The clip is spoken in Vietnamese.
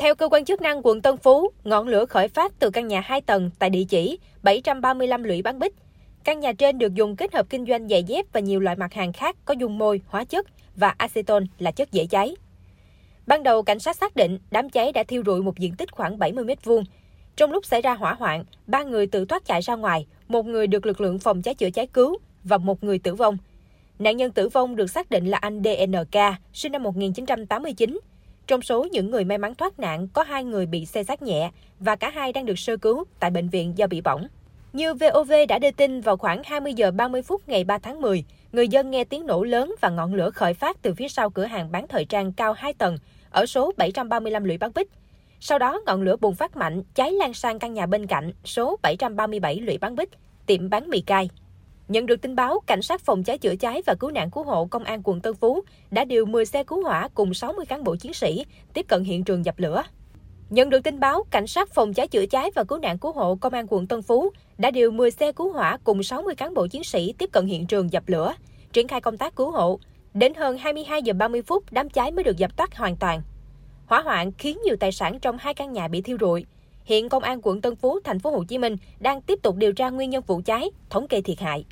Theo cơ quan chức năng quận Tân Phú, ngọn lửa khởi phát từ căn nhà 2 tầng tại địa chỉ 735 Lũy Bán Bích. Căn nhà trên được dùng kết hợp kinh doanh giày dép và nhiều loại mặt hàng khác có dung môi, hóa chất và acetone là chất dễ cháy. Ban đầu, cảnh sát xác định đám cháy đã thiêu rụi một diện tích khoảng 70 m2. Trong lúc xảy ra hỏa hoạn, ba người tự thoát chạy ra ngoài, một người được lực lượng phòng cháy chữa cháy cứu và một người tử vong. Nạn nhân tử vong được xác định là anh DNK, sinh năm 1989. Trong số những người may mắn thoát nạn, có hai người bị xe sát nhẹ và cả hai đang được sơ cứu tại bệnh viện do bị bỏng. Như VOV đã đưa tin vào khoảng 20 giờ 30 phút ngày 3 tháng 10, người dân nghe tiếng nổ lớn và ngọn lửa khởi phát từ phía sau cửa hàng bán thời trang cao 2 tầng ở số 735 Lũy Bán Bích. Sau đó, ngọn lửa bùng phát mạnh, cháy lan sang căn nhà bên cạnh số 737 Lũy Bán Bích, tiệm bán mì cay. Nhận được tin báo, cảnh sát phòng cháy chữa cháy và cứu nạn cứu hộ công an quận Tân Phú đã điều 10 xe cứu hỏa cùng 60 cán bộ chiến sĩ tiếp cận hiện trường dập lửa. Nhận được tin báo, cảnh sát phòng cháy chữa cháy và cứu nạn cứu hộ công an quận Tân Phú đã điều 10 xe cứu hỏa cùng 60 cán bộ chiến sĩ tiếp cận hiện trường dập lửa, triển khai công tác cứu hộ. Đến hơn 22 giờ 30 phút, đám cháy mới được dập tắt hoàn toàn. Hỏa hoạn khiến nhiều tài sản trong hai căn nhà bị thiêu rụi. Hiện công an quận Tân Phú, thành phố Hồ Chí Minh đang tiếp tục điều tra nguyên nhân vụ cháy, thống kê thiệt hại.